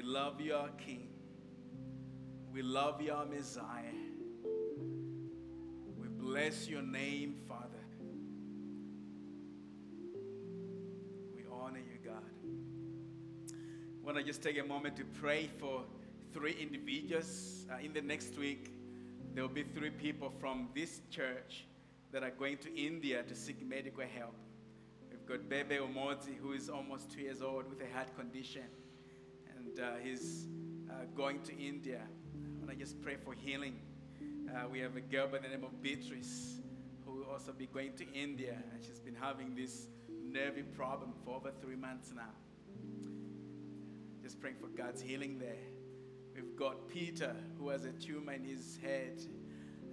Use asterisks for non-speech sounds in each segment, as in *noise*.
We love you, our King. We love you, our Messiah. We bless your name, Father. We honor you, God. I want to just take a moment to pray for three individuals. Uh, in the next week, there will be three people from this church that are going to India to seek medical help. We've got Bebe Omozi, who is almost two years old with a heart condition, and uh, he's uh, going to India. And I just pray for healing. Uh, we have a girl by the name of Beatrice who will also be going to India, and she's been having this nervy problem for over three months now. Just praying for God's healing there. We've got Peter who has a tumor in his head.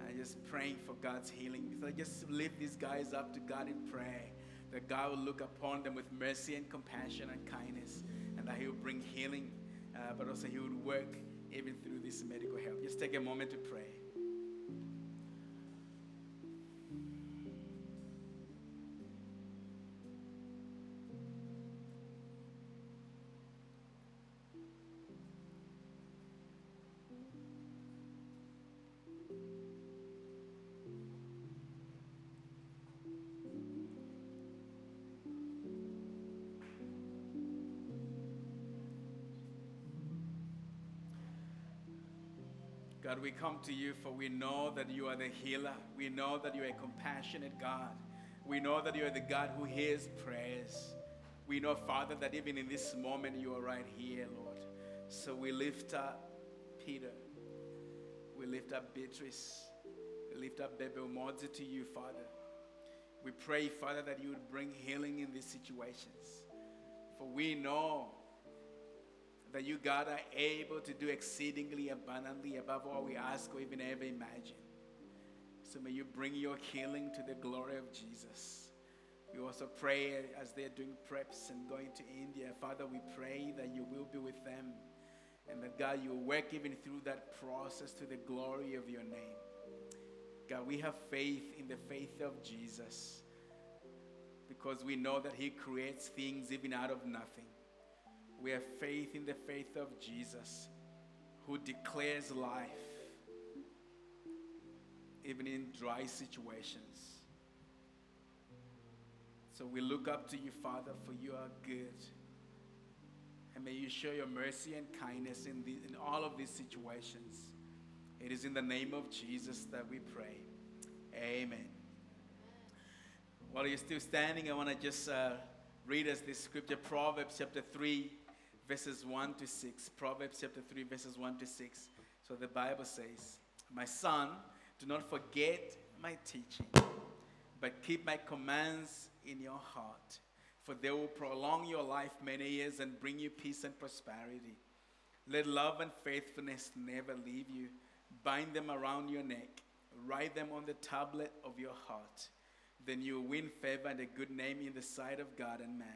And just praying for God's healing. So I just lift these guys up to God in prayer. That God will look upon them with mercy and compassion and kindness. And that He will bring healing. Uh, but also He would work even through this medical help. Just take a moment to pray. God, we come to you for we know that you are the healer. We know that you are a compassionate God. We know that you are the God who hears prayers. We know, Father, that even in this moment you are right here, Lord. So we lift up Peter. We lift up Beatrice. We lift up Bebe Umozi to you, Father. We pray, Father, that you would bring healing in these situations. For we know that you, God, are able to do exceedingly abundantly above all we ask or even ever imagine. So may you bring your healing to the glory of Jesus. We also pray as they're doing preps and going to India. Father, we pray that you will be with them and that, God, you will work even through that process to the glory of your name. God, we have faith in the faith of Jesus because we know that He creates things even out of nothing. We have faith in the faith of Jesus who declares life even in dry situations. So we look up to you, Father, for you are good. And may you show your mercy and kindness in, the, in all of these situations. It is in the name of Jesus that we pray. Amen. While you're still standing, I want to just uh, read us this scripture Proverbs chapter 3, verses 1 to 6. Proverbs chapter 3, verses 1 to 6. So the Bible says, My son, do not forget my teaching, but keep my commands in your heart, for they will prolong your life many years and bring you peace and prosperity. Let love and faithfulness never leave you. Bind them around your neck, write them on the tablet of your heart. Then you will win favor and a good name in the sight of God and man.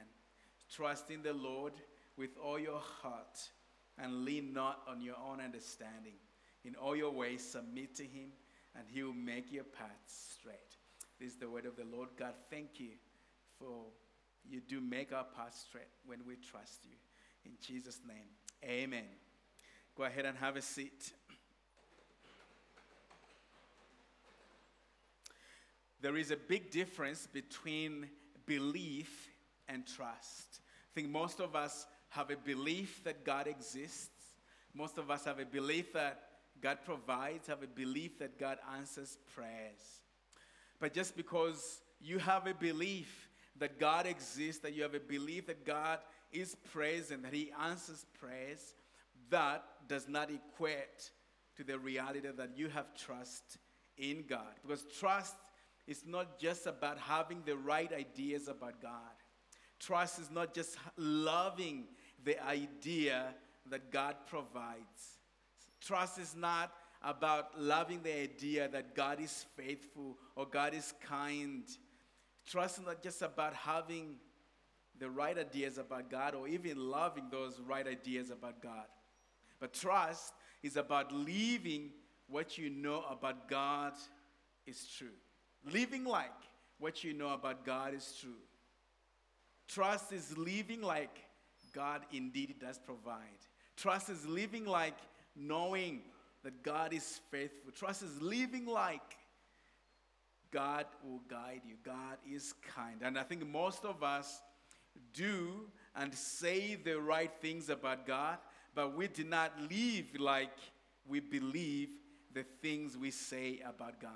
Trust in the Lord with all your heart and lean not on your own understanding. In all your ways, submit to him, and he will make your path straight. This is the word of the Lord God. Thank you for you do make our path straight when we trust you. In Jesus' name, amen. Go ahead and have a seat. There is a big difference between belief and trust. I think most of us have a belief that God exists. Most of us have a belief that God provides, have a belief that God answers prayers. But just because you have a belief that God exists, that you have a belief that God is present, that He answers prayers, that does not equate to the reality that you have trust in God. Because trust is not just about having the right ideas about God. Trust is not just loving the idea that God provides. Trust is not about loving the idea that God is faithful or God is kind. Trust is not just about having the right ideas about God or even loving those right ideas about God. But trust is about living what you know about God is true. Living like what you know about God is true. Trust is living like God indeed does provide. Trust is living like knowing that God is faithful. Trust is living like God will guide you. God is kind. And I think most of us do and say the right things about God, but we do not live like we believe the things we say about God.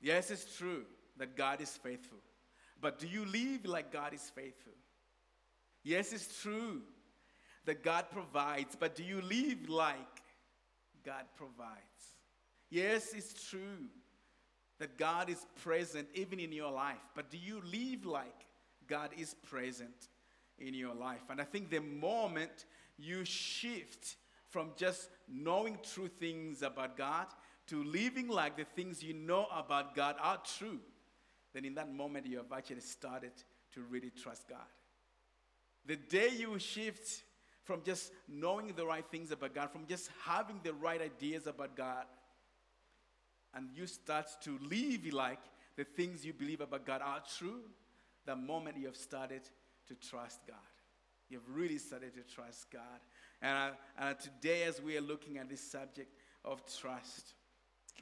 Yes, it's true that God is faithful, but do you live like God is faithful? Yes, it's true that God provides, but do you live like God provides? Yes, it's true that God is present even in your life, but do you live like God is present in your life? And I think the moment you shift from just knowing true things about God to living like the things you know about God are true, then in that moment you have actually started to really trust God. The day you shift from just knowing the right things about God, from just having the right ideas about God, and you start to live like the things you believe about God are true, the moment you have started to trust God. You've really started to trust God. And, I, and uh, today, as we are looking at this subject of trust,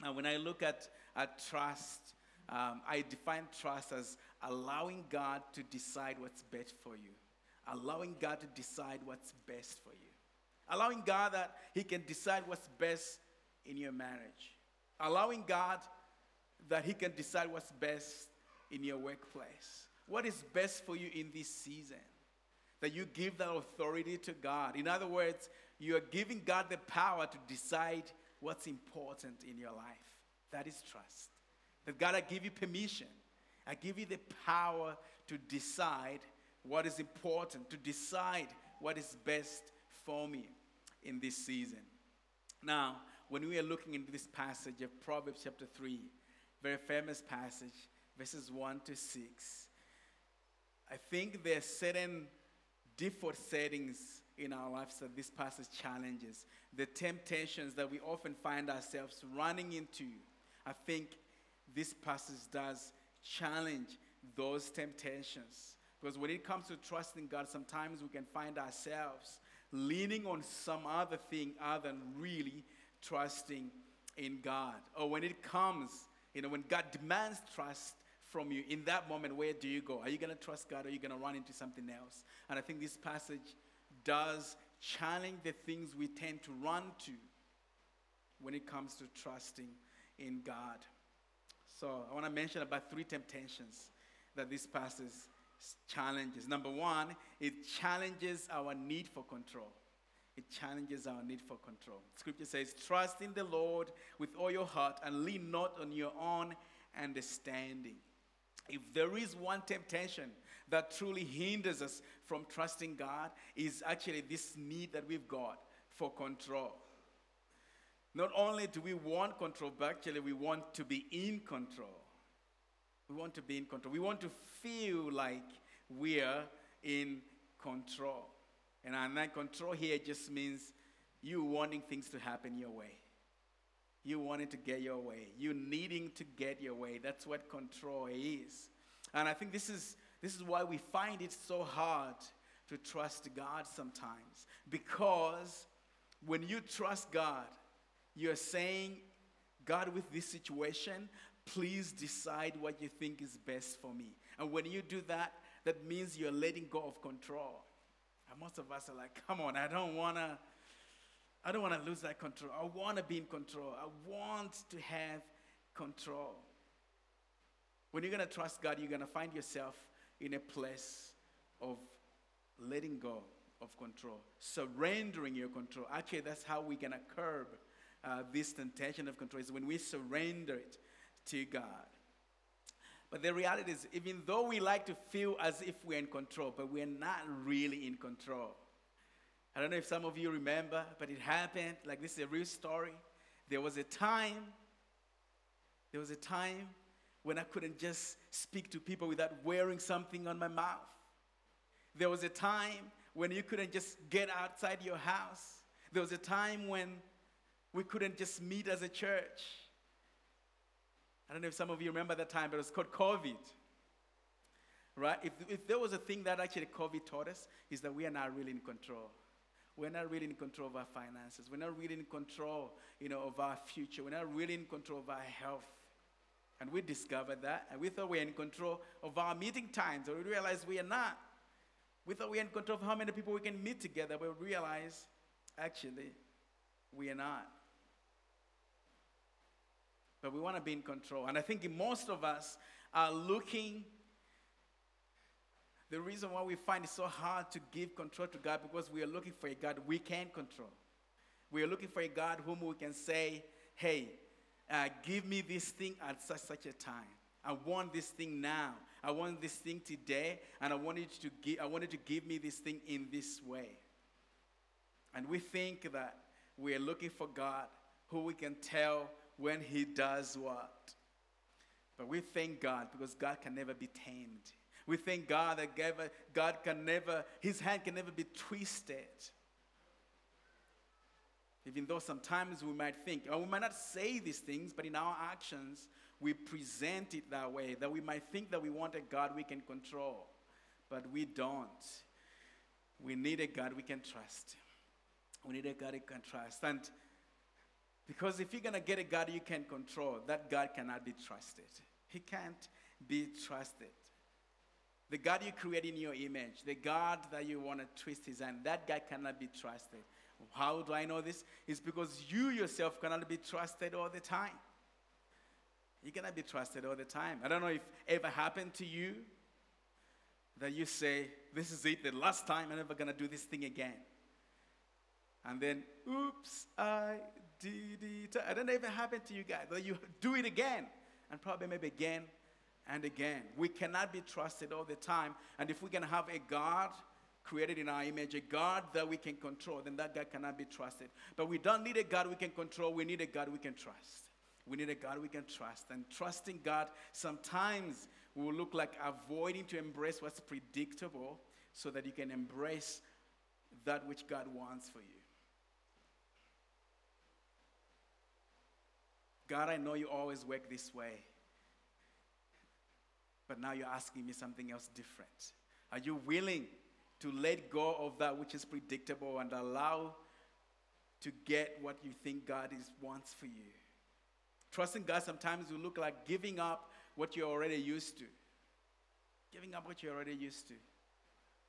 now when I look at, at trust, um, I define trust as allowing God to decide what's best for you, allowing God to decide what's best for you, allowing God that He can decide what's best in your marriage, allowing God that He can decide what's best in your workplace, what is best for you in this season. That you give that authority to God. In other words, you are giving God the power to decide what's important in your life. That is trust. That God, I give you permission. I give you the power to decide what is important, to decide what is best for me in this season. Now, when we are looking into this passage of Proverbs chapter 3, very famous passage, verses 1 to 6, I think there are certain default settings in our lives that this passage challenges. The temptations that we often find ourselves running into. I think this passage does challenge those temptations. Because when it comes to trusting God, sometimes we can find ourselves leaning on some other thing other than really trusting in God. Or when it comes, you know, when God demands trust from you, in that moment, where do you go? Are you going to trust God or are you going to run into something else? And I think this passage does challenge the things we tend to run to when it comes to trusting in God. So I want to mention about three temptations that this passage challenges. Number one, it challenges our need for control. It challenges our need for control. Scripture says, Trust in the Lord with all your heart and lean not on your own understanding. If there is one temptation that truly hinders us from trusting God, is actually this need that we've got for control. Not only do we want control, but actually we want to be in control. We want to be in control. We want to feel like we're in control. And that control here just means you wanting things to happen your way. You wanting to get your way. You needing to get your way. That's what control is. And I think this is, this is why we find it so hard to trust God sometimes. Because when you trust God, you're saying, God, with this situation, please decide what you think is best for me. And when you do that, that means you're letting go of control. And most of us are like, come on, I don't want to. I don't want to lose that control. I want to be in control. I want to have control. When you're to trust God, you're to find yourself in a place of letting go of control, surrendering your control. Actually, that's how we're to curb uh, this temptation of control, is when we surrender it to God. But the reality is, even though we like to feel as if we're in control, but we're not really in control. I don't know if some of you remember, but it happened. Like, this is a real story. There was a time, there was a time when I couldn't just speak to people without wearing something on my mouth. There was a time when you couldn't just get outside your house. There was a time when we couldn't just meet as a church. I don't know if some of you remember that time, but it was called COVID. right? If, if there was a thing that actually COVID taught us, is that we are not really in control. We're not really in control of our finances. We're not really in control, you know, of our future. We're not really in control of our health. And we discovered that, and we thought we were in control of our meeting times, but we realized we are not. We thought we were in control of how many people we can meet together, but we realized actually we are not. But we want to be in control. And I think most of us are looking the reason why we find it so hard to give control to God because we are looking for a God we can control. We are looking for a God whom we can say, hey, uh, give me this thing at such such a time. I want this thing now. I want this thing today, and I want you to give. I wanted to give me this thing in this way. And we think that we are looking for God who we can tell when He does what. But we thank God because God can never be tamed. We thank God that God can never, his hand can never be twisted. Even though sometimes we might think, or we might not say these things, but in our actions, we present it that way, that we might think that we want a God we can control, but we don't. We need a God we can trust. We need a God we can trust. And because if you're going to get a God you can control, that God cannot be trusted. He can't be trusted. The God you create in your image, the God that you want to twist his hand, that guy cannot be trusted. How do I know this? It's because you yourself cannot be trusted all the time. You cannot be trusted all the time. I don't know if ever happened to you that you say, This is it, the last time I'm never gonna do this thing again. And then, oops, I. I don't it happened to you guys, that you do it again, and probably maybe again and again. We cannot be trusted all the time. And if we can have a God created in our image, a God that we can control, then that God cannot be trusted. But we don't need a God we can control, we need a God we can trust. We need a God we can trust. And trusting God sometimes will look like avoiding to embrace what's predictable so that you can embrace that which God wants for you. God, I know you always work this way. But now you're asking me something else different. Are you willing to let go of that which is predictable and allow to get what you think God is, wants for you? Trusting God sometimes will look like giving up what you're already used to. Giving up what you're already used to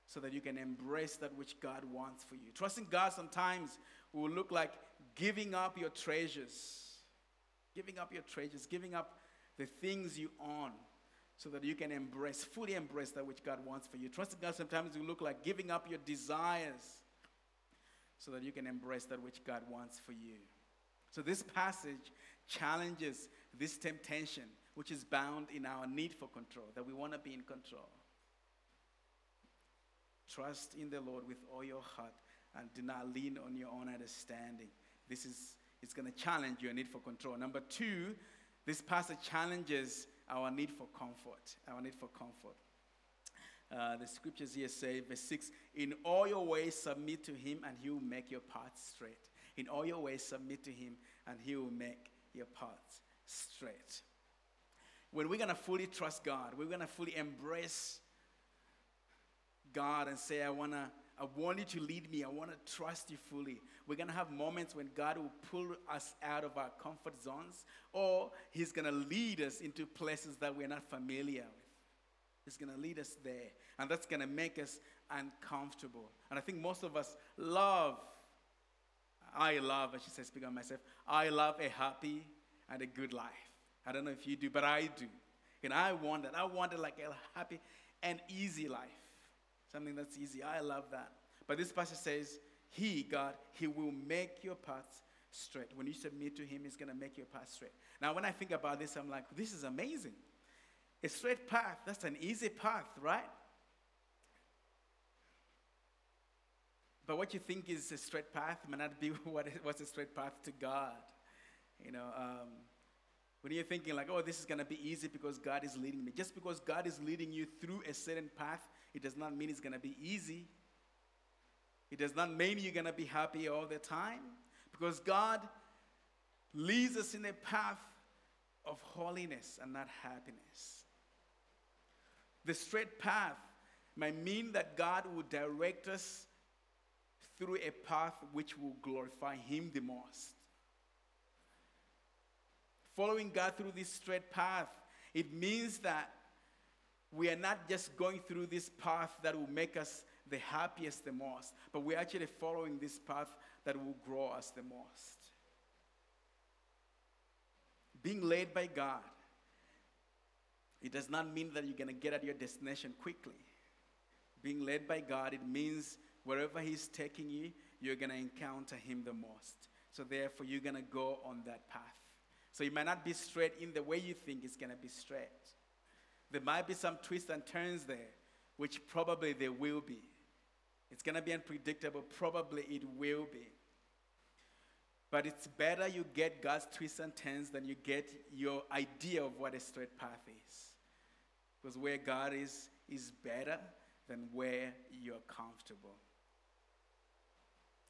so that you can embrace that which God wants for you. Trusting God sometimes will look like giving up your treasures. Giving up your treasures, giving up the things you own so that you can embrace, fully embrace that which God wants for you. Trusting God sometimes will look like giving up your desires so that you can embrace that which God wants for you. So this passage challenges this temptation, which is bound in our need for control, that we want to be in control. Trust in the Lord with all your heart and do not lean on your own understanding. This is it's going to challenge your need for control. Number two, this passage challenges our need for comfort. Our need for comfort. Uh, the scriptures here say, verse 6 In all your ways submit to him, and he will make your paths straight. In all your ways submit to him, and he will make your paths straight. When we're going to fully trust God, we're going to fully embrace God and say, I want to I want you to lead me. I want to trust you fully. We're going to have moments when God will pull us out of our comfort zones, or He's going to lead us into places that we're not familiar with. He's going to lead us there, and that's going to make us uncomfortable. And I think most of us love, I love, I should say, speak on myself, I love a happy and a good life. I don't know if you do, but I do. And I want that. I want it like a happy and easy life something that's easy. I love that. But this passage says, He, God, He will make your paths straight. When you submit to Him, He's going to make your path straight. Now, when I think about this, I'm like, this is amazing. A straight path, that's an easy path, right? But what you think is a straight path may not be *laughs* what is, what's a straight path to God. You know, um, when you're thinking like, oh, this is going to be easy because God is leading me. Just because God is leading you through a certain path it does not mean it's going to be easy. It does not mean you're going to be happy all the time because God leads us in a path of holiness and not happiness. The straight path might mean that God will direct us through a path which will glorify Him the most. Following God through this straight path, it means that we are not just going through this path that will make us the happiest the most, but we're actually following this path that will grow us the most. Being led by God, it does not mean that you're going to get at your destination quickly. Being led by God, it means wherever He's taking you, you're going to encounter Him the most. So, therefore, you're going to go on that path. So, it might not be straight in the way you think it's going to be straight. There might be some twists and turns there, which probably there will be. It's going to be unpredictable, probably it will be. But it's better you get God's twists and turns than you get your idea of what a straight path is. Because where God is, is better than where you're comfortable.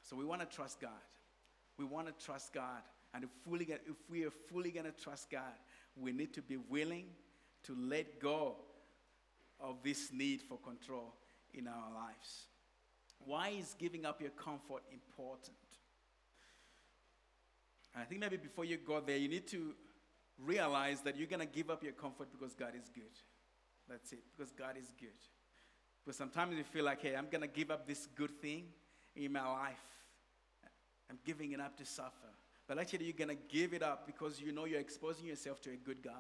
So we want to trust God. We want to trust God. And if, fully, if we are fully going to trust God, we need to be willing to let go of this need for control in our lives. Why is giving up your comfort important? I think maybe before you go there, you need to realize that you're going to give up your comfort because God is good. That's it, because God is good. Because sometimes you feel like, hey, I'm going to give up this good thing in my life. I'm giving it up to suffer. But actually, you're going to give it up because you know you're exposing yourself to a good God.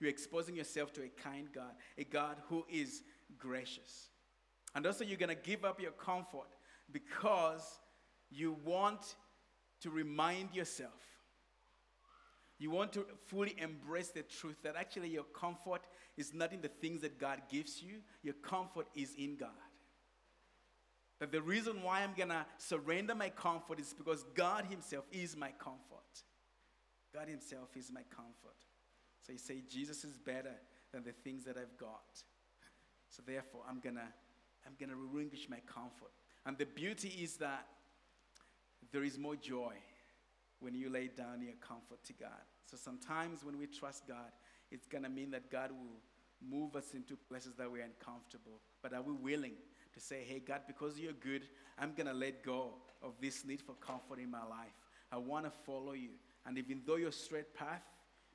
You're exposing yourself to a kind God, a God who is gracious. And also, you're going to give up your comfort because you want to remind yourself. You want to fully embrace the truth that actually your comfort is not in the things that God gives you, your comfort is in God. That the reason why I'm going to surrender my comfort is because God Himself is my comfort. God Himself is my comfort. So you say, Jesus is better than the things that I've got. So therefore, I'm going to I'm going to relinquish my comfort. And the beauty is that there is more joy when you lay down your comfort to God. So sometimes when we trust God, it's going to mean that God will move us into places that we're uncomfortable. But are we willing to say, hey, God, because you're good, I'm going to let go of this need for comfort in my life. I want to follow you. And even though your straight path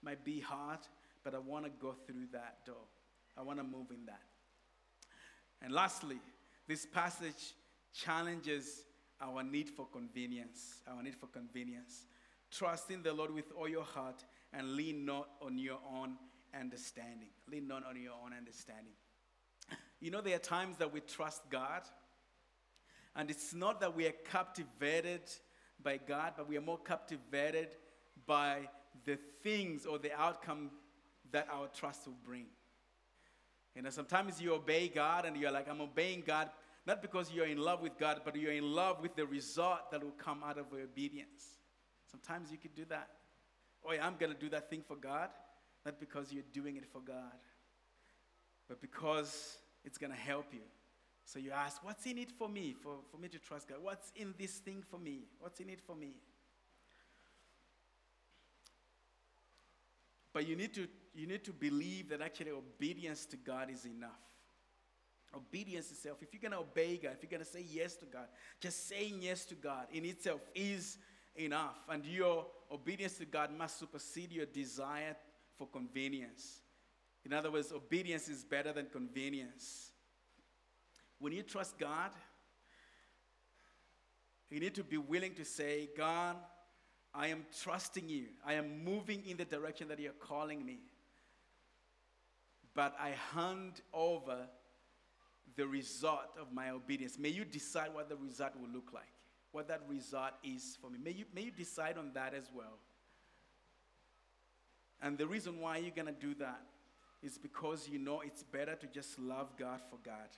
might be hard, but I want to go through that door. I want to move in that. And lastly, this passage challenges our need for convenience. Our need for convenience. Trust in the Lord with all your heart and lean not on your own understanding. Lean not on your own understanding. You know, there are times that we trust God, and it's not that we are captivated by God, but we are more captivated by the things or the outcome that our trust will bring. You know, sometimes you obey God and you're like, I'm obeying God, not because you're in love with God, but you're in love with the result that will come out of obedience. Sometimes you could do that. Oh, yeah, I'm going to do that thing for God, not because you're doing it for God, but because it's going to help you. So you ask, What's in it for me, for, for me to trust God? What's in this thing for me? What's in it for me? But you need to, you need to believe that actually obedience to God is enough. Obedience itself, if you're going to obey God, if you're going to say yes to God, just saying yes to God in itself is enough. And your obedience to God must supersede your desire for convenience. In other words, obedience is better than convenience. When you trust God, you need to be willing to say, God, I am trusting you. I am moving in the direction that you're calling me. But I hand over the result of my obedience. May you decide what the result will look like, what that result is for me. May you, may you decide on that as well. And the reason why you're going to do that is because you know it's better to just love God for God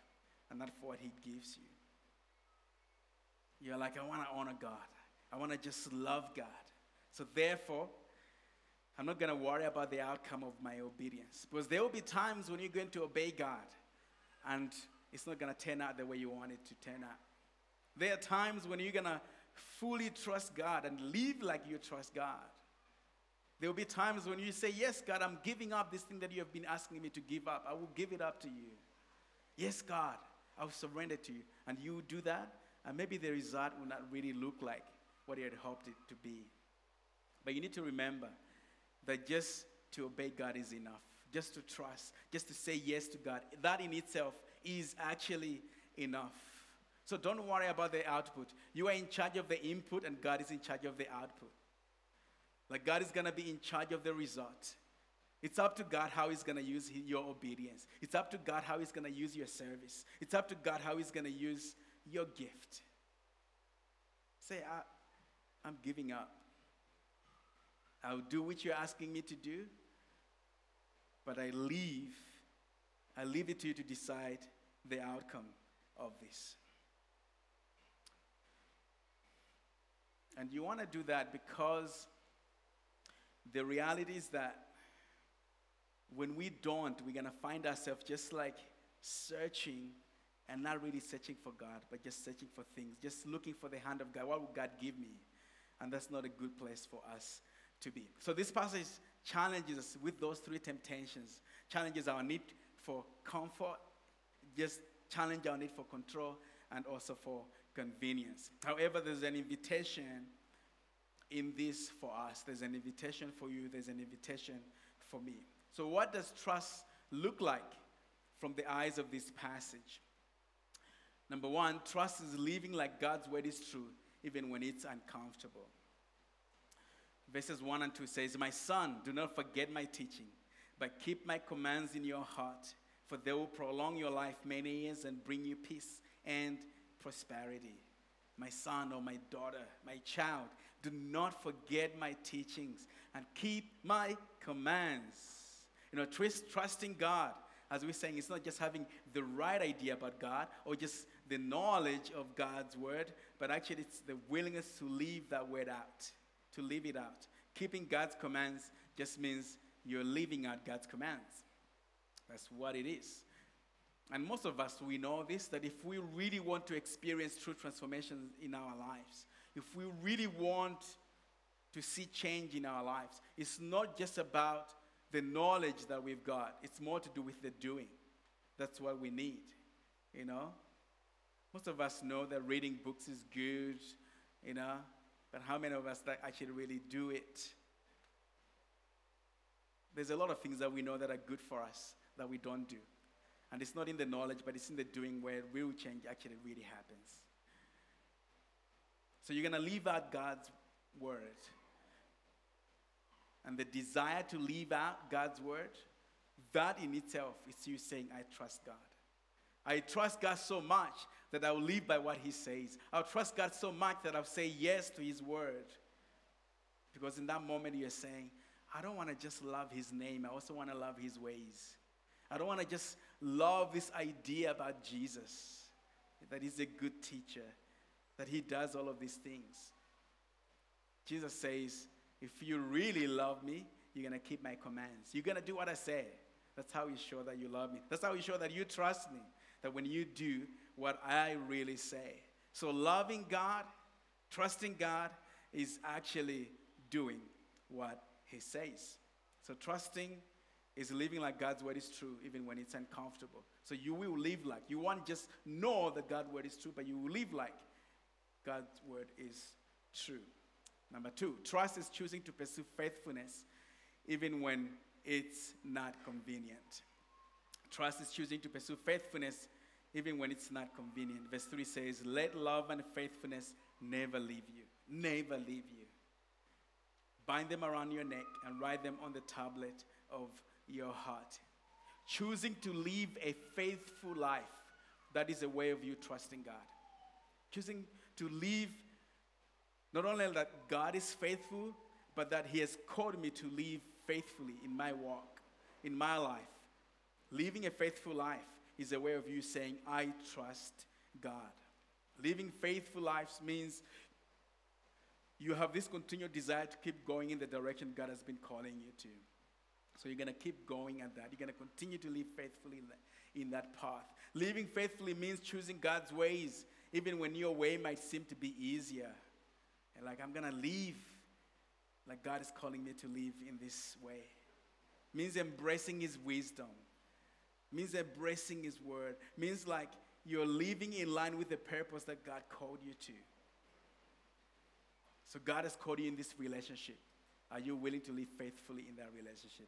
and not for what He gives you. You're like, I want to honor God. I want to just love God. So therefore, I'm not going to worry about the outcome of my obedience. Because there will be times when you're going to obey God and it's not going to turn out the way you want it to turn out. There are times when you're going to fully trust God and live like you trust God. There will be times when you say, Yes, God, I'm giving up this thing that you have been asking me to give up. I will give it up to you. Yes, God, I'll surrender to you. And you do that, and maybe the result will not really look like what you had hoped it to be. But you need to remember that just to obey God is enough. Just to trust, just to say yes to God, that in itself is actually enough. So don't worry about the output. You are in charge of the input, and God is in charge of the output. Like God is going to be in charge of the result. It's up to God how He's going to use your obedience. It's up to God how He's going to use your service. It's up to God how He's going to use your gift. Say, I, I'm giving up. I'll do what you're asking me to do, but I leave, I leave it to you to decide the outcome of this. And you want to do that because the reality is that when we don't, we're going to find ourselves just like searching and not really searching for God, but just searching for things, just looking for the hand of God. What would God give me? And that's not a good place for us to be. So this passage challenges us with those three temptations, challenges our need for comfort, just challenge our need for control, and also for convenience. However, there's an invitation in this for us. There's an invitation for you, there's an invitation for me. So, what does trust look like from the eyes of this passage? Number one, trust is living like God's word is true, even when it's uncomfortable. Verses 1 and 2 says, My son, do not forget my teaching, but keep my commands in your heart, for they will prolong your life many years and bring you peace and prosperity. My son or my daughter, my child, do not forget my teachings and keep my commands. You know, trust, trusting God, as we're saying, it's not just having the right idea about God or just the knowledge of God's word, but actually it's the willingness to leave that word out, to leave it out. Keeping God's commands just means you're living out God's commands. That's what it is. And most of us, we know this that if we really want to experience true transformation in our lives, if we really want to see change in our lives, it's not just about the knowledge that we've got, it's more to do with the doing. That's what we need, you know? Most of us know that reading books is good, you know, but how many of us that actually really do it? There's a lot of things that we know that are good for us that we don't do. And it's not in the knowledge, but it's in the doing where real change actually really happens. So you're going to leave out God's word. And the desire to leave out God's word, that in itself is you saying, I trust God. I trust God so much that I will live by what He says. I'll trust God so much that I'll say yes to His word. Because in that moment, you're saying, I don't want to just love His name, I also want to love His ways. I don't want to just love this idea about Jesus, that He's a good teacher, that He does all of these things. Jesus says, If you really love me, you're going to keep my commands. You're going to do what I say. That's how you show that you love me. That's how you show that you trust me. That when you do what I really say. So, loving God, trusting God, is actually doing what He says. So, trusting is living like God's word is true, even when it's uncomfortable. So, you will live like, you won't just know that God's word is true, but you will live like God's word is true. Number two, trust is choosing to pursue faithfulness even when it's not convenient. Trust is choosing to pursue faithfulness even when it's not convenient. Verse 3 says, Let love and faithfulness never leave you. Never leave you. Bind them around your neck and write them on the tablet of your heart. Choosing to live a faithful life, that is a way of you trusting God. Choosing to live not only that God is faithful, but that He has called me to live faithfully in my walk, in my life. Living a faithful life is a way of you saying, I trust God. Living faithful lives means you have this continued desire to keep going in the direction God has been calling you to. So you're going to keep going at that. You're going to continue to live faithfully in, in that path. Living faithfully means choosing God's ways, even when your way might seem to be easier. And like, I'm going to live like God is calling me to live in this way. Means embracing His wisdom means embracing His word, means like you're living in line with the purpose that God called you to. So God has called you in this relationship. Are you willing to live faithfully in that relationship?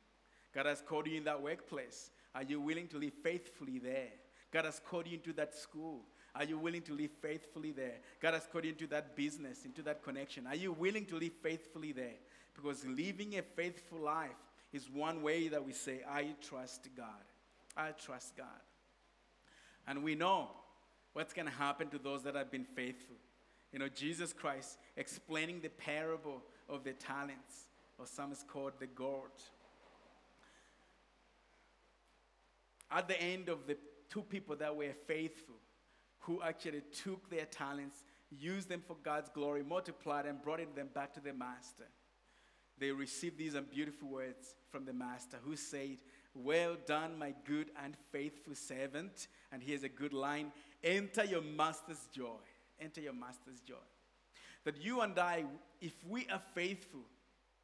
God has called you in that workplace. Are you willing to live faithfully there? God has called you into that school. Are you willing to live faithfully there? God has called you into that business, into that connection. Are you willing to live faithfully there? Because living a faithful life is one way that we say, I trust God. I trust God. And we know what's going to happen to those that have been faithful. You know, Jesus Christ explaining the parable of the talents, or some is called the gourd. At the end of the two people that were faithful, who actually took their talents, used them for God's glory, multiplied and brought them back to the master. They received these beautiful words from the master who said, Well done, my good and faithful servant. And here's a good line Enter your master's joy. Enter your master's joy. That you and I, if we are faithful,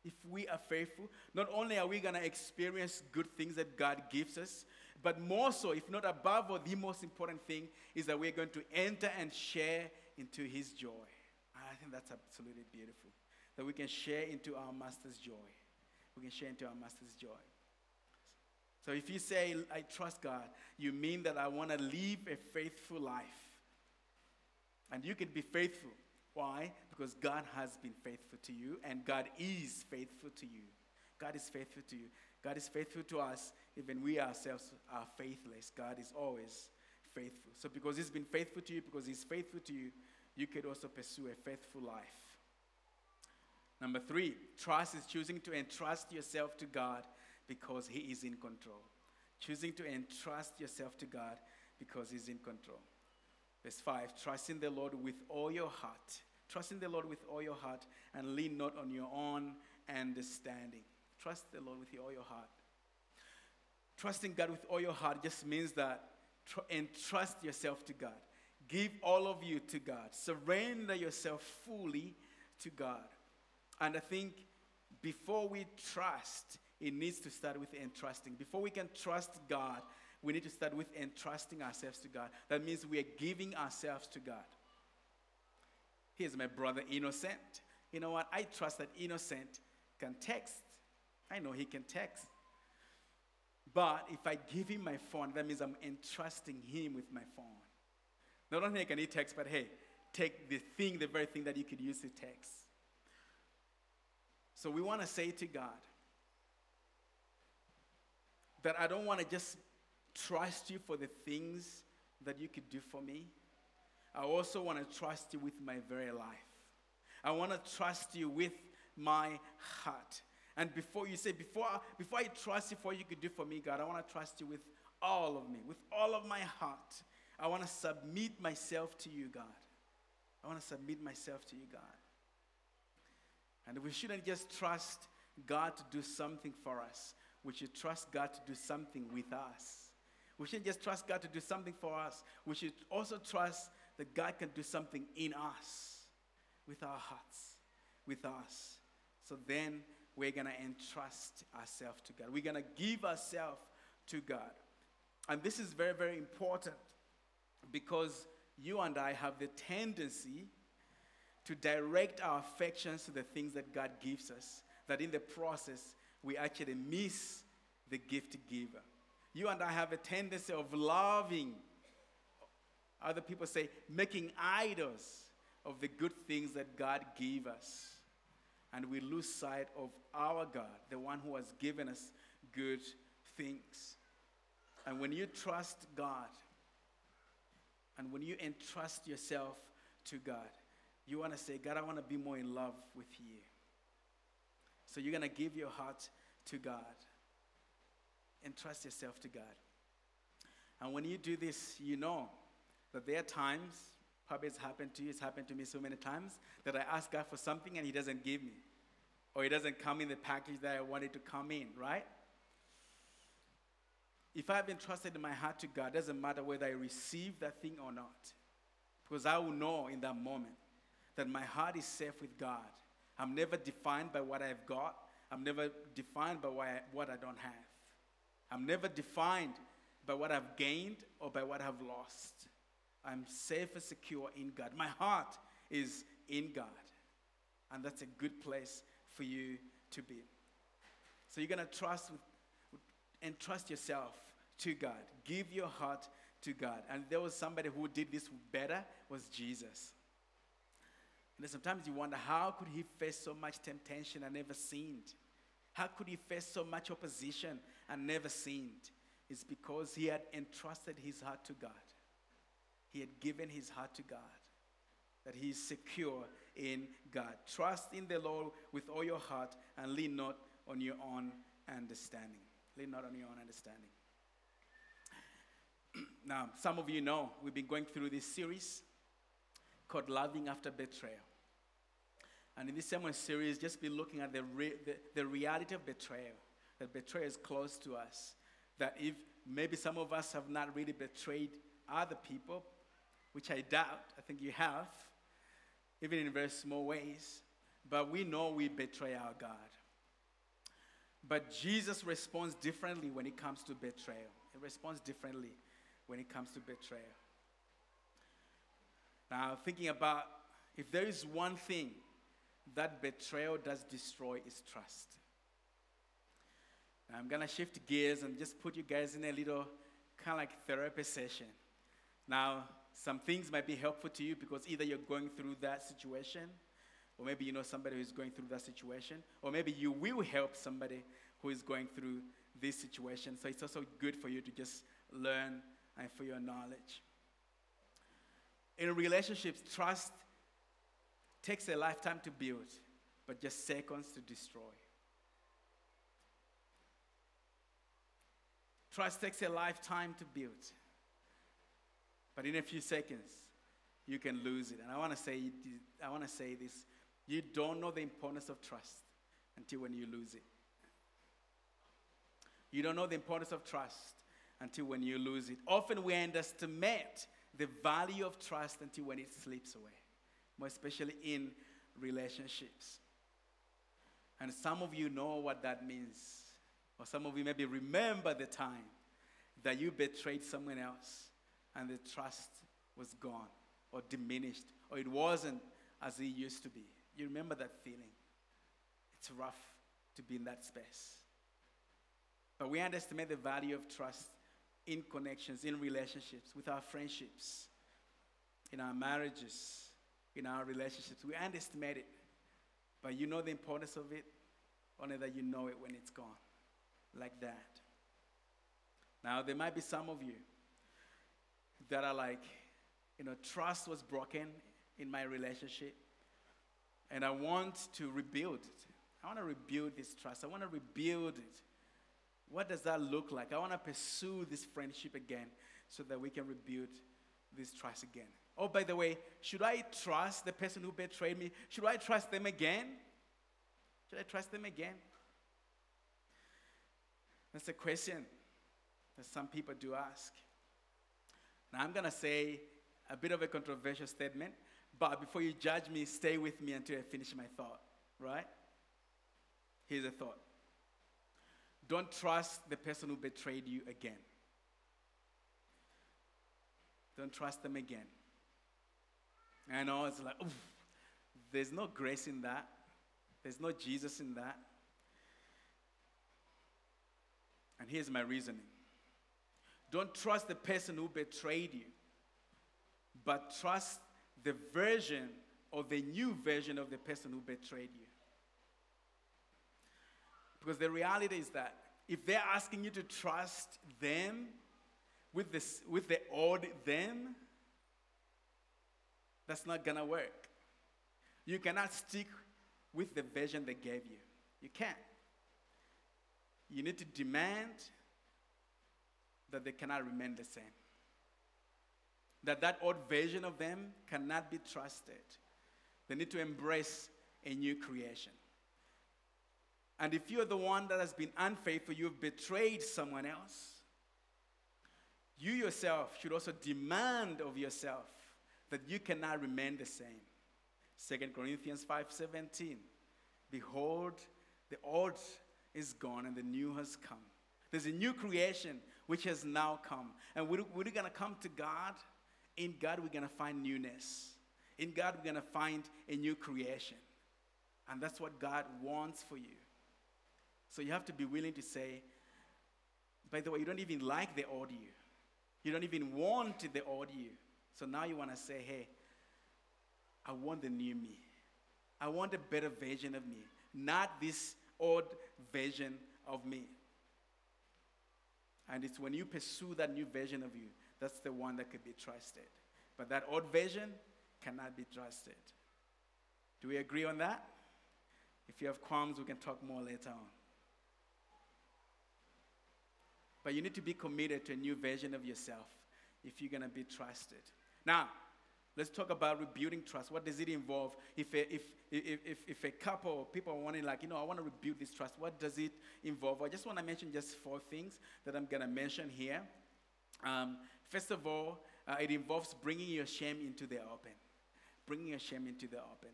if we are faithful, not only are we going to experience good things that God gives us, but more so, if not above all, the most important thing is that we're going to enter and share into his joy. I think that's absolutely beautiful. That we can share into our master's joy. We can share into our master's joy. So if you say, I trust God, you mean that I want to live a faithful life. And you can be faithful. Why? Because God has been faithful to you, and God is faithful to you. God is faithful to you. God is faithful to us, even we ourselves are faithless. God is always faithful. So, because He's been faithful to you, because He's faithful to you, you could also pursue a faithful life. Number three, trust is choosing to entrust yourself to God because He is in control. Choosing to entrust yourself to God because He's in control. Verse 5 Trust in the Lord with all your heart. Trust in the Lord with all your heart and lean not on your own understanding. Trust the Lord with all your heart. Trusting God with all your heart just means that tr- entrust yourself to God. Give all of you to God. Surrender yourself fully to God. And I think before we trust, it needs to start with entrusting. Before we can trust God, we need to start with entrusting ourselves to God. That means we are giving ourselves to God. Here's my brother Innocent. You know what? I trust that Innocent can text I know he can text. But if I give him my phone, that means I'm entrusting him with my phone. Not only can he text, but hey, take the thing, the very thing that you could use to text. So we want to say to God that I don't want to just trust you for the things that you could do for me. I also want to trust you with my very life. I want to trust you with my heart. And before you say, before, before I trust you for what you could do for me, God, I want to trust you with all of me, with all of my heart. I want to submit myself to you, God. I want to submit myself to you, God. And we shouldn't just trust God to do something for us. We should trust God to do something with us. We shouldn't just trust God to do something for us. We should also trust that God can do something in us, with our hearts, with us. So then we're going to entrust ourselves to God. We're going to give ourselves to God. And this is very, very important because you and I have the tendency to direct our affections to the things that God gives us, that in the process, we actually miss the gift giver. You and I have a tendency of loving, other people say, making idols of the good things that God gave us and we lose sight of our God, the one who has given us good things. And when you trust God, and when you entrust yourself to God, you want to say, God, I want to be more in love with you. So you're going to give your heart to God. and trust yourself to God. And when you do this, you know that there are times Probably it's happened to you, it's happened to me so many times that I ask God for something and He doesn't give me. Or He doesn't come in the package that I wanted to come in, right? If I've entrusted my heart to God, doesn't matter whether I receive that thing or not. Because I will know in that moment that my heart is safe with God. I'm never defined by what I've got. I'm never defined by what I, don't have. I'm never defined by what I've gained or by what I've lost. I'm safe and secure in God. My heart is in God. And that's a good place for you to be. So you're going to trust and trust yourself to God. Give your heart to God. And there was somebody who did this better was Jesus. And sometimes you wonder how could he face so much temptation and never sinned? How could he face so much opposition and never sinned? It's because he had entrusted his heart to God. He had given his heart to God. That he is secure in God. Trust in the Lord with all your heart and lean not on your own understanding. Lean not on your own understanding. *clears throat* now, some of you know we've been going through this series called Loving After Betrayal. And in this sermon series, just be looking at the, re- the, the reality of betrayal. That betrayal is close to us. That if maybe some of us have not really betrayed other people, which I doubt, I think you have, even in very small ways, but we know we betray our God. But Jesus responds differently when it comes to betrayal. He responds differently when it comes to betrayal. Now, thinking about if there is one thing that betrayal does destroy is trust. Now, I'm going to shift gears and just put you guys in a little kind of like therapy session. Now, some things might be helpful to you because either you're going through that situation, or maybe you know somebody who's going through that situation, or maybe you will help somebody who is going through this situation. So it's also good for you to just learn and for your knowledge. In relationships, trust takes a lifetime to build, but just seconds to destroy. Trust takes a lifetime to build, but in a few seconds, you can lose it. And I want to say, I want to say this: you don't know the importance of trust until when you lose it. You don't know the importance of trust until when you lose it. Often we underestimate the value of trust until when it slips away more especially in relationships. And some of you know what that means. Or some of you maybe remember the time that you betrayed someone else and the trust was gone or diminished or it wasn't as it used to be. You remember that feeling. It's rough to be in that space. But we underestimate the value of trust in connections, in relationships, with our friendships, in our marriages, in our relationships. We underestimate it, but you know the importance of it, only that you know it when it's gone, like that. Now, there might be some of you that are like, you know, trust was broken in my relationship, and I want to rebuild it. I want to rebuild this trust. I want to rebuild it. What does that look like? I want to pursue this friendship again so that we can rebuild this trust again. Oh, by the way, should I trust the person who betrayed me? Should I trust them again? Should I trust them again? That's a question that some people do ask. Now, I'm going to say a bit of a controversial statement, but before you judge me, stay with me until I finish my thought, right? Here's a thought Don't trust the person who betrayed you again. Don't trust them again. I know it's like, oof, there's no grace in that. There's no Jesus in that. And here's my reasoning don't trust the person who betrayed you, but trust the version or the new version of the person who betrayed you. Because the reality is that if they're asking you to trust them with, this, with the old them, that's not gonna work. You cannot stick with the version they gave you. You can't. You need to demand that they cannot remain the same. That that old version of them cannot be trusted. They need to embrace a new creation. And if you're the one that has been unfaithful, you've betrayed someone else, you yourself should also demand of yourself that you cannot remain the same. 2 Corinthians 5:17. Behold, the old is gone and the new has come. There's a new creation which has now come. And we're, we're going to come to God. In God, we're going to find newness. In God, we're going to find a new creation. And that's what God wants for you. So you have to be willing to say, by the way, you don't even like the old you. You don't even want the old you. So now you want to say, hey, I want the new me. I want a better version of me, not this old version of me. And it's when you pursue that new version of you, that's the one that could be trusted. But that old version cannot be trusted. Do we agree on that? If you have qualms, we can talk more later on. But you need to be committed to a new version of yourself if you're going to be trusted. Now, let's talk about rebuilding trust. What does it involve? If a, if, if, if, if a couple people are wanting, like, you know, I want to rebuild this trust, what does it involve? I just want to mention just four things that I'm going to mention here. Um, first of all, uh, it involves bringing your shame into the open. Bringing your shame into the open.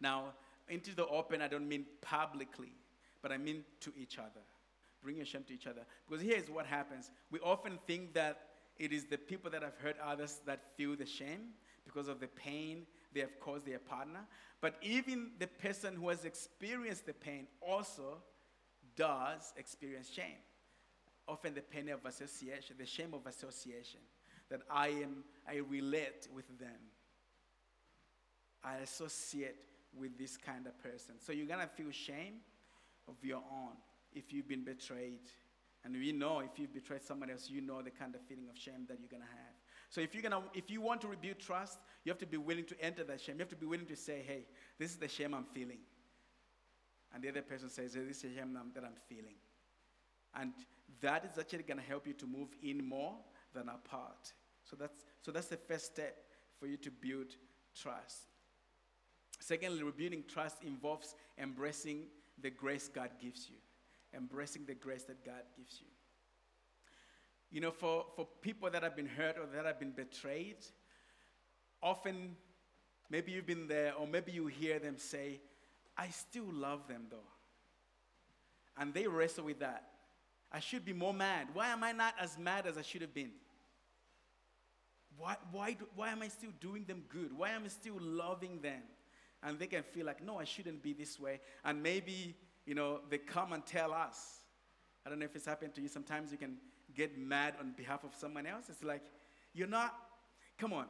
Now, into the open, I don't mean publicly, but I mean to each other. Bring your shame to each other. Because here's what happens we often think that it is the people that have hurt others that feel the shame because of the pain they have caused their partner. But even the person who has experienced the pain also does experience shame. Often the pain of association, the shame of association, that I am, I relate with them. I associate with this kind of person. So you're gonna feel shame of your own if you've been betrayed. And we know if you've betrayed someone else, you know the kind of feeling of shame that you're gonna have. So if you're gonna, if you want to rebuild trust, you have to be willing to enter that shame. You have to be willing to say, "Hey, this is the shame I'm feeling," and the other person says, hey, "This is the shame that I'm feeling," and that is actually gonna help you to move in more than apart. So that's so that's the first step for you to build trust. Secondly, rebuilding trust involves embracing the grace God gives you. Embracing the grace that God gives you. You know, for, for people that have been hurt or that have been betrayed, often maybe you've been there or maybe you hear them say, I still love them though. And they wrestle with that. I should be more mad. Why am I not as mad as I should have been? Why, why, do, why am I still doing them good? Why am I still loving them? and they can feel like, no, I shouldn't be this way. And maybe, you know, they come and tell us. I don't know if it's happened to you. Sometimes you can get mad on behalf of someone else. It's like, you're not, come on,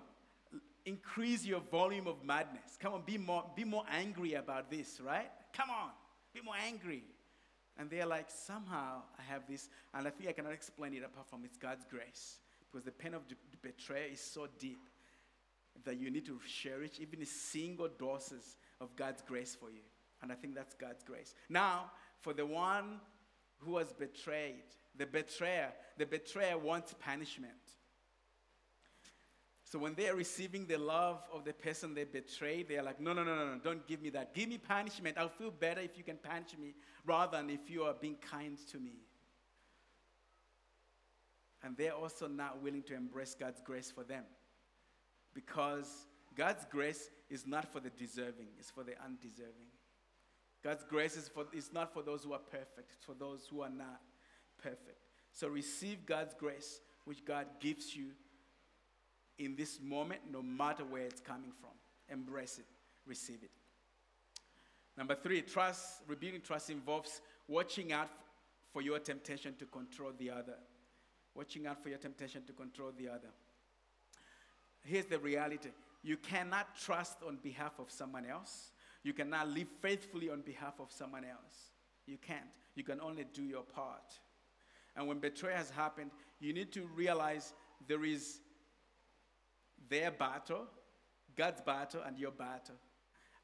increase your volume of madness. Come on, be more, be more angry about this, right? Come on, be more angry. And they're like, somehow I have this, and I think I cannot explain it apart from it's God's grace. Because the pain of betrayal is so deep that you need to cherish even a single doses of God's grace for you. And I think that's God's grace. Now, for the one who was betrayed, the betrayer, the betrayer wants punishment. So when they are receiving the love of the person they betrayed, they are like, no, no, no, no, no, don't give me that. Give me punishment. I'll feel better if you can punish me rather than if you are being kind to me. And they're also not willing to embrace God's grace for them because God's grace is not for the deserving, it's for the undeserving. God's grace is, for, is not for those who are perfect, it's for those who are not perfect. So receive God's grace, which God gives you in this moment, no matter where it's coming from. Embrace it, receive it. Number three, trust, rebuilding trust involves watching out for your temptation to control the other. Watching out for your temptation to control the other here's the reality you cannot trust on behalf of someone else. You cannot live faithfully on behalf of someone else. You can't. You can only do your part. And when betrayal has happened, you need to realize there is their battle, God's battle, and your battle.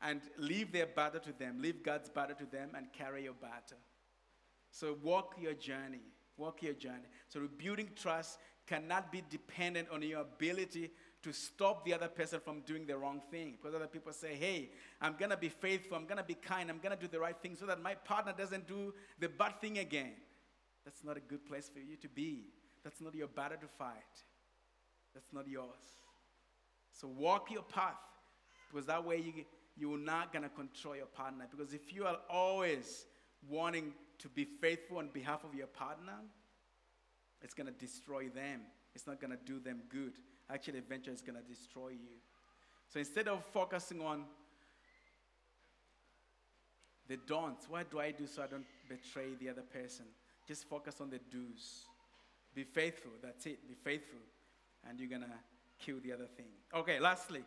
And leave their battle to them, leave God's battle to them, and carry your battle. So walk your journey. Walk your journey. So rebuilding trust cannot be dependent on your ability to stop the other person from doing the wrong thing. Because other people say, hey, I'm going to be faithful, I'm going to be kind, I'm going to do the right thing so that my partner doesn't do the bad thing again. That's not a good place for you to be. That's not your battle to fight. That's not yours. So walk your path because that way you, you're not going to control your partner. Because if you are always wanting to be faithful on behalf of your partner, it's going to destroy them. It's not going to do them good. Actually, eventually, it's going to destroy you. So instead of focusing on the don'ts, what do I do so I don't betray the other person? Just focus on the do's. Be faithful. That's it. Be faithful. And you're going to kill the other thing. Okay, lastly,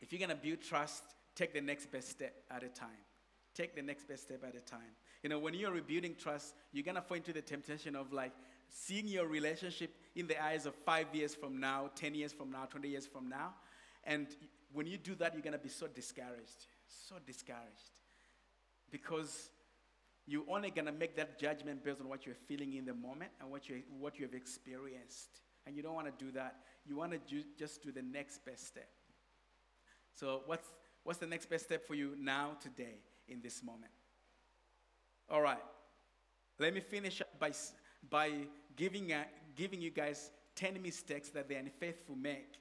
if you're going to build trust, take the next best step at a time. Take the next best step at a time. You know, when you're rebuilding trust, you're going to fall into the temptation of like seeing your relationship in the eyes of five years from now, 10 years from now, 20 years from now. And when you do that, you're going to be so discouraged. So discouraged. Because you're only going to make that judgment based on what you're feeling in the moment and what you, what you have experienced. And you don't want to do that. You want to ju- just do the next best step. So, what's, what's the next best step for you now, today, in this moment? All right. Let me finish by, by giving, a, giving you guys 10 mistakes that the unfaithful make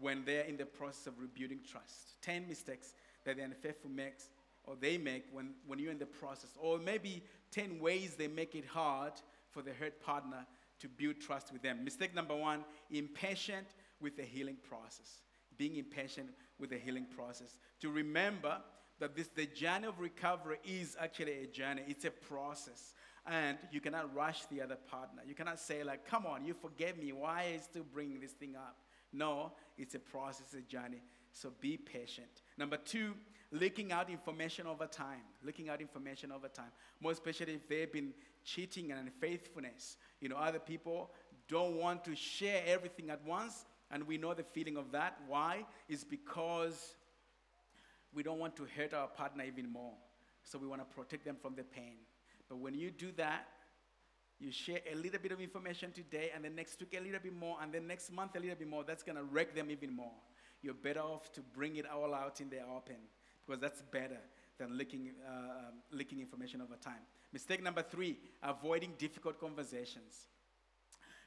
when they're in the process of rebuilding trust. 10 mistakes that the unfaithful makes or they make when, when you're in the process. Or maybe 10 ways they make it hard for the hurt partner to build trust with them. Mistake number one impatient with the healing process. Being impatient with the healing process. To remember that this the journey of recovery is actually a journey, it's a process. And you cannot rush the other partner. You cannot say, like, come on, you forgave me. Why are you still bringing this thing up? No, it's a process, a journey. So be patient. Number two, leaking out information over time. Leaking out information over time. More especially if they've been cheating and unfaithfulness. You know, other people don't want to share everything at once, and we know the feeling of that. Why? Is because we don't want to hurt our partner even more. So we want to protect them from the pain. But when you do that, you share a little bit of information today, and the next week a little bit more, and the next month a little bit more. That's going to wreck them even more. You're better off to bring it all out in the open because that's better than leaking, uh, um, leaking information over time. Mistake number three avoiding difficult conversations.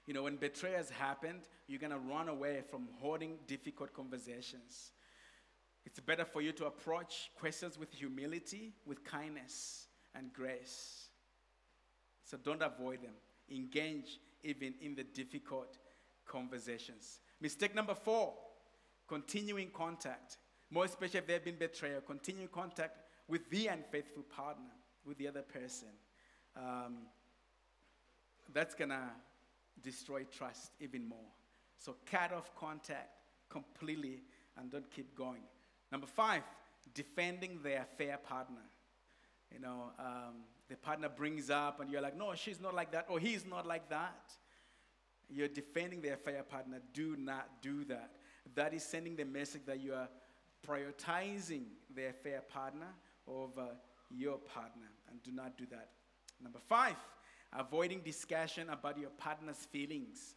You know, when betrayal has happened, you're going to run away from holding difficult conversations. It's better for you to approach questions with humility, with kindness, and grace. So don't avoid them. Engage even in the difficult conversations. Mistake number four continuing contact. More especially if they've been betrayal, continue contact with the unfaithful partner, with the other person. Um, that's gonna destroy trust even more. So cut off contact completely and don't keep going. Number five, defending their fair partner. You know, um, the partner brings up and you're like, no, she's not like that, or he's not like that. You're defending their fair partner. Do not do that. That is sending the message that you are prioritizing their fair partner over your partner. And do not do that. Number five, avoiding discussion about your partner's feelings.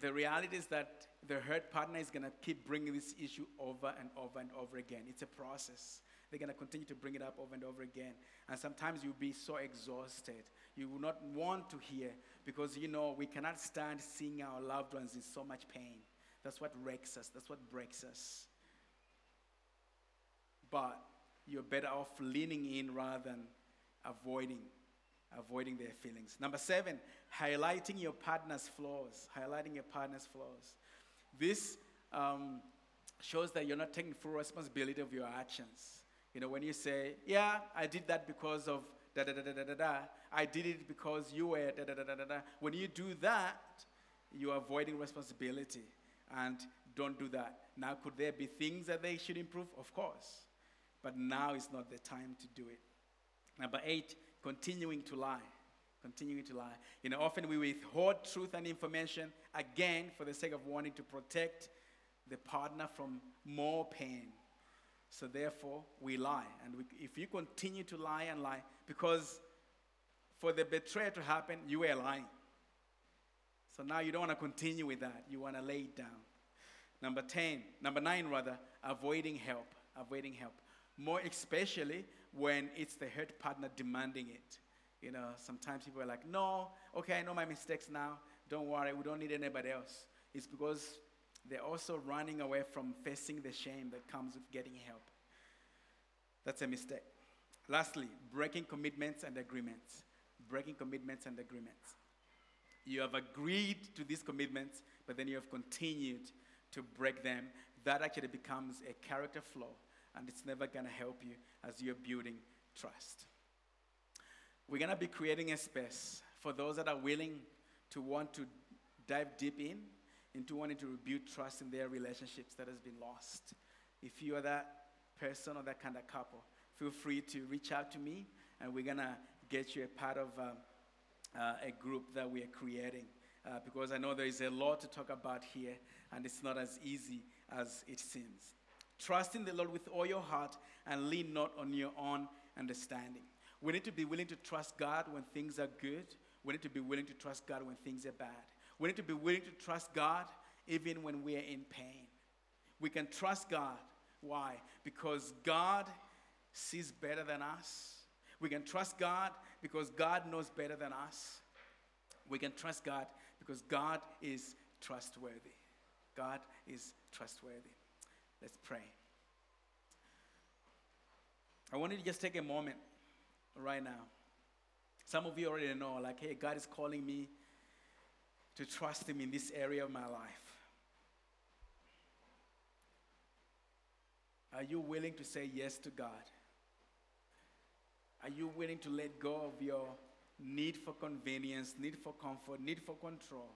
The reality is that the hurt partner is going to keep bringing this issue over and over and over again. It's a process. They're going to continue to bring it up over and over again. And sometimes you'll be so exhausted. You will not want to hear because, you know, we cannot stand seeing our loved ones in so much pain. That's what wrecks us, that's what breaks us. But you're better off leaning in rather than avoiding avoiding their feelings. Number seven, highlighting your partner's flaws. Highlighting your partner's flaws. This um, shows that you're not taking full responsibility of your actions. You know, when you say, Yeah, I did that because of da da da da da da I did it because you were da da da da da da. When you do that, you're avoiding responsibility and don't do that. Now, could there be things that they should improve? Of course. But now is not the time to do it. Number eight, continuing to lie. Continuing to lie. You know, often we withhold truth and information again for the sake of wanting to protect the partner from more pain. So therefore, we lie. And we, if you continue to lie and lie, because for the betrayal to happen, you were lying. So now you don't want to continue with that. You want to lay it down. Number 10, number 9 rather, avoiding help. Avoiding help. More especially when it's the hurt partner demanding it. You know, sometimes people are like, no, okay, I know my mistakes now. Don't worry, we don't need anybody else. It's because they're also running away from facing the shame that comes with getting help. That's a mistake. Lastly, breaking commitments and agreements. breaking commitments and agreements. You have agreed to these commitments, but then you have continued to break them. That actually becomes a character flaw, and it's never going to help you as you're building trust. We're going to be creating a space for those that are willing to want to dive deep in into wanting to rebuild trust in their relationships that has been lost. If you are that person or that kind of couple, feel free to reach out to me and we're going to get you a part of um, uh, a group that we are creating. Uh, because I know there is a lot to talk about here and it's not as easy as it seems. Trust in the Lord with all your heart and lean not on your own understanding. We need to be willing to trust God when things are good. We need to be willing to trust God when things are bad. We need to be willing to trust God even when we are in pain. We can trust God. Why? Because God sees better than us. We can trust God because God knows better than us. We can trust God because God is trustworthy. God is trustworthy. Let's pray. I want you to just take a moment right now. Some of you already know, like, hey, God is calling me to trust Him in this area of my life. Are you willing to say yes to God? Are you willing to let go of your need for convenience, need for comfort, need for control,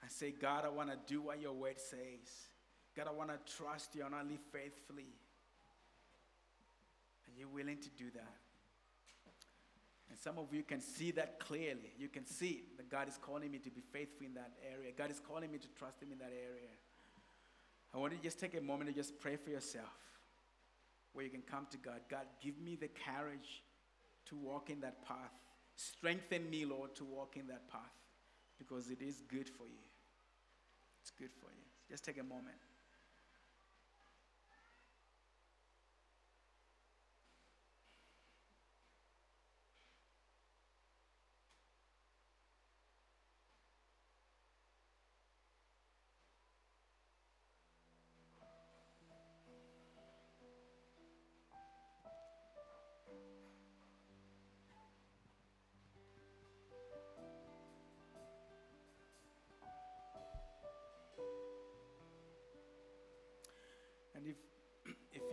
and say, God, I want to do what your word says? God, I want to trust you and I live faithfully. Are you willing to do that? And some of you can see that clearly. You can see that God is calling me to be faithful in that area. God is calling me to trust Him in that area. I want to just take a moment and just pray for yourself where you can come to God. God, give me the courage to walk in that path. Strengthen me, Lord, to walk in that path because it is good for you. It's good for you. Just take a moment.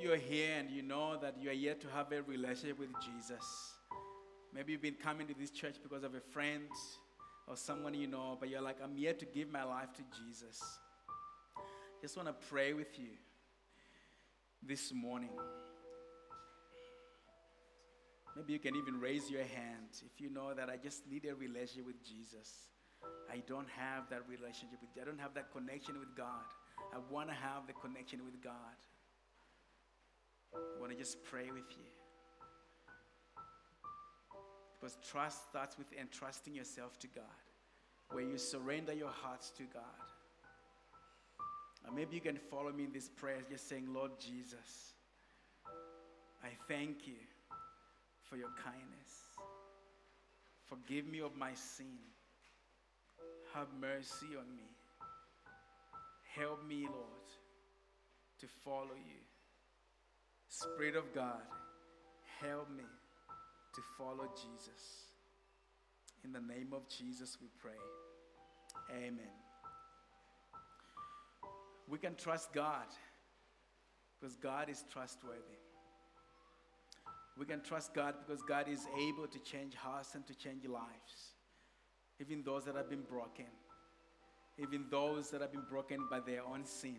You're here and you know that you are yet to have a relationship with Jesus, maybe you've been coming to this church because of a friend or someone you know, but you're like, I'm here to give my life to Jesus. Just want to pray with you this morning. Maybe you can even raise your hand if you know that I just need a relationship with Jesus. I don't have that relationship with I don't have that connection with God. I want to have the connection with God. I want to just pray with you. Because trust starts with entrusting yourself to God, where you surrender your hearts to God. And maybe you can follow me in this prayer, just saying, Lord Jesus, I thank you for your kindness. Forgive me of my sin. Have mercy on me. Help me, Lord, to follow you. Spirit of God, help me to follow Jesus. In the name of Jesus, we pray. Amen. We can trust God because God is trustworthy. We can trust God because God is able to change hearts and to change lives, even those that have been broken even those that have been broken by their own sin.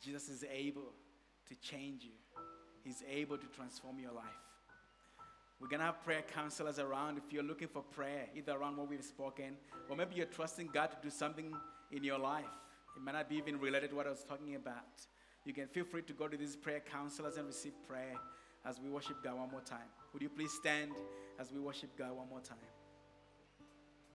Jesus is able to change you, He's able to transform your life. We're going to have prayer counselors around if you're looking for prayer, either around what we've spoken, or maybe you're trusting God to do something in your life. It might not be even related to what I was talking about. You can feel free to go to these prayer counselors and receive prayer as we worship God one more time. Would you please stand as we worship God one more time?